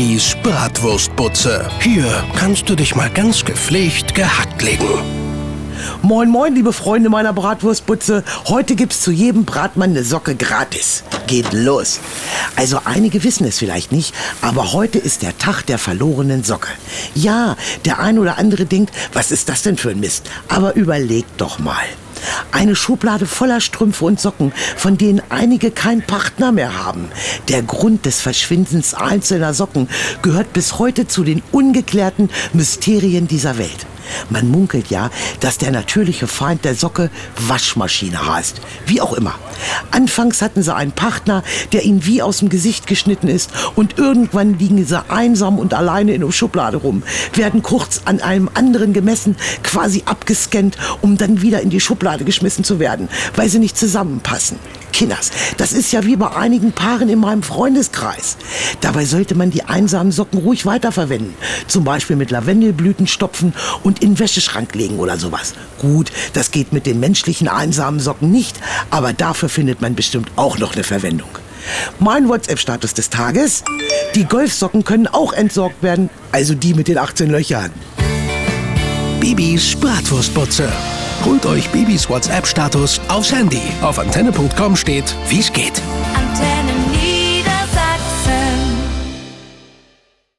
Bibis Bratwurstbutze. Hier kannst du dich mal ganz gepflegt gehackt legen. Moin, moin, liebe Freunde meiner Bratwurstbutze. Heute gibt's zu jedem Bratmann eine Socke gratis. Geht los. Also einige wissen es vielleicht nicht, aber heute ist der Tag der verlorenen Socke. Ja, der ein oder andere denkt, was ist das denn für ein Mist? Aber überlegt doch mal. Eine Schublade voller Strümpfe und Socken, von denen einige keinen Partner mehr haben. Der Grund des Verschwindens einzelner Socken gehört bis heute zu den ungeklärten Mysterien dieser Welt. Man munkelt ja, dass der natürliche Feind der Socke Waschmaschine heißt. Wie auch immer. Anfangs hatten sie einen Partner, der ihnen wie aus dem Gesicht geschnitten ist und irgendwann liegen sie einsam und alleine in der Schublade rum, werden kurz an einem anderen gemessen, quasi abgescannt, um dann wieder in die Schublade geschmissen zu werden, weil sie nicht zusammenpassen. Kinders, das ist ja wie bei einigen Paaren in meinem Freundeskreis. Dabei sollte man die einsamen Socken ruhig weiterverwenden. Zum Beispiel mit Lavendelblüten stopfen und in den Wäscheschrank legen oder sowas. Gut, das geht mit den menschlichen einsamen Socken nicht, aber dafür findet man bestimmt auch noch eine Verwendung. Mein WhatsApp-Status des Tages. Die Golfsocken können auch entsorgt werden, also die mit den 18 Löchern. Bibis Bratwurstbutze. Holt euch Bibis WhatsApp-Status aufs Handy. Auf antenne.com steht, wie's geht. Antenne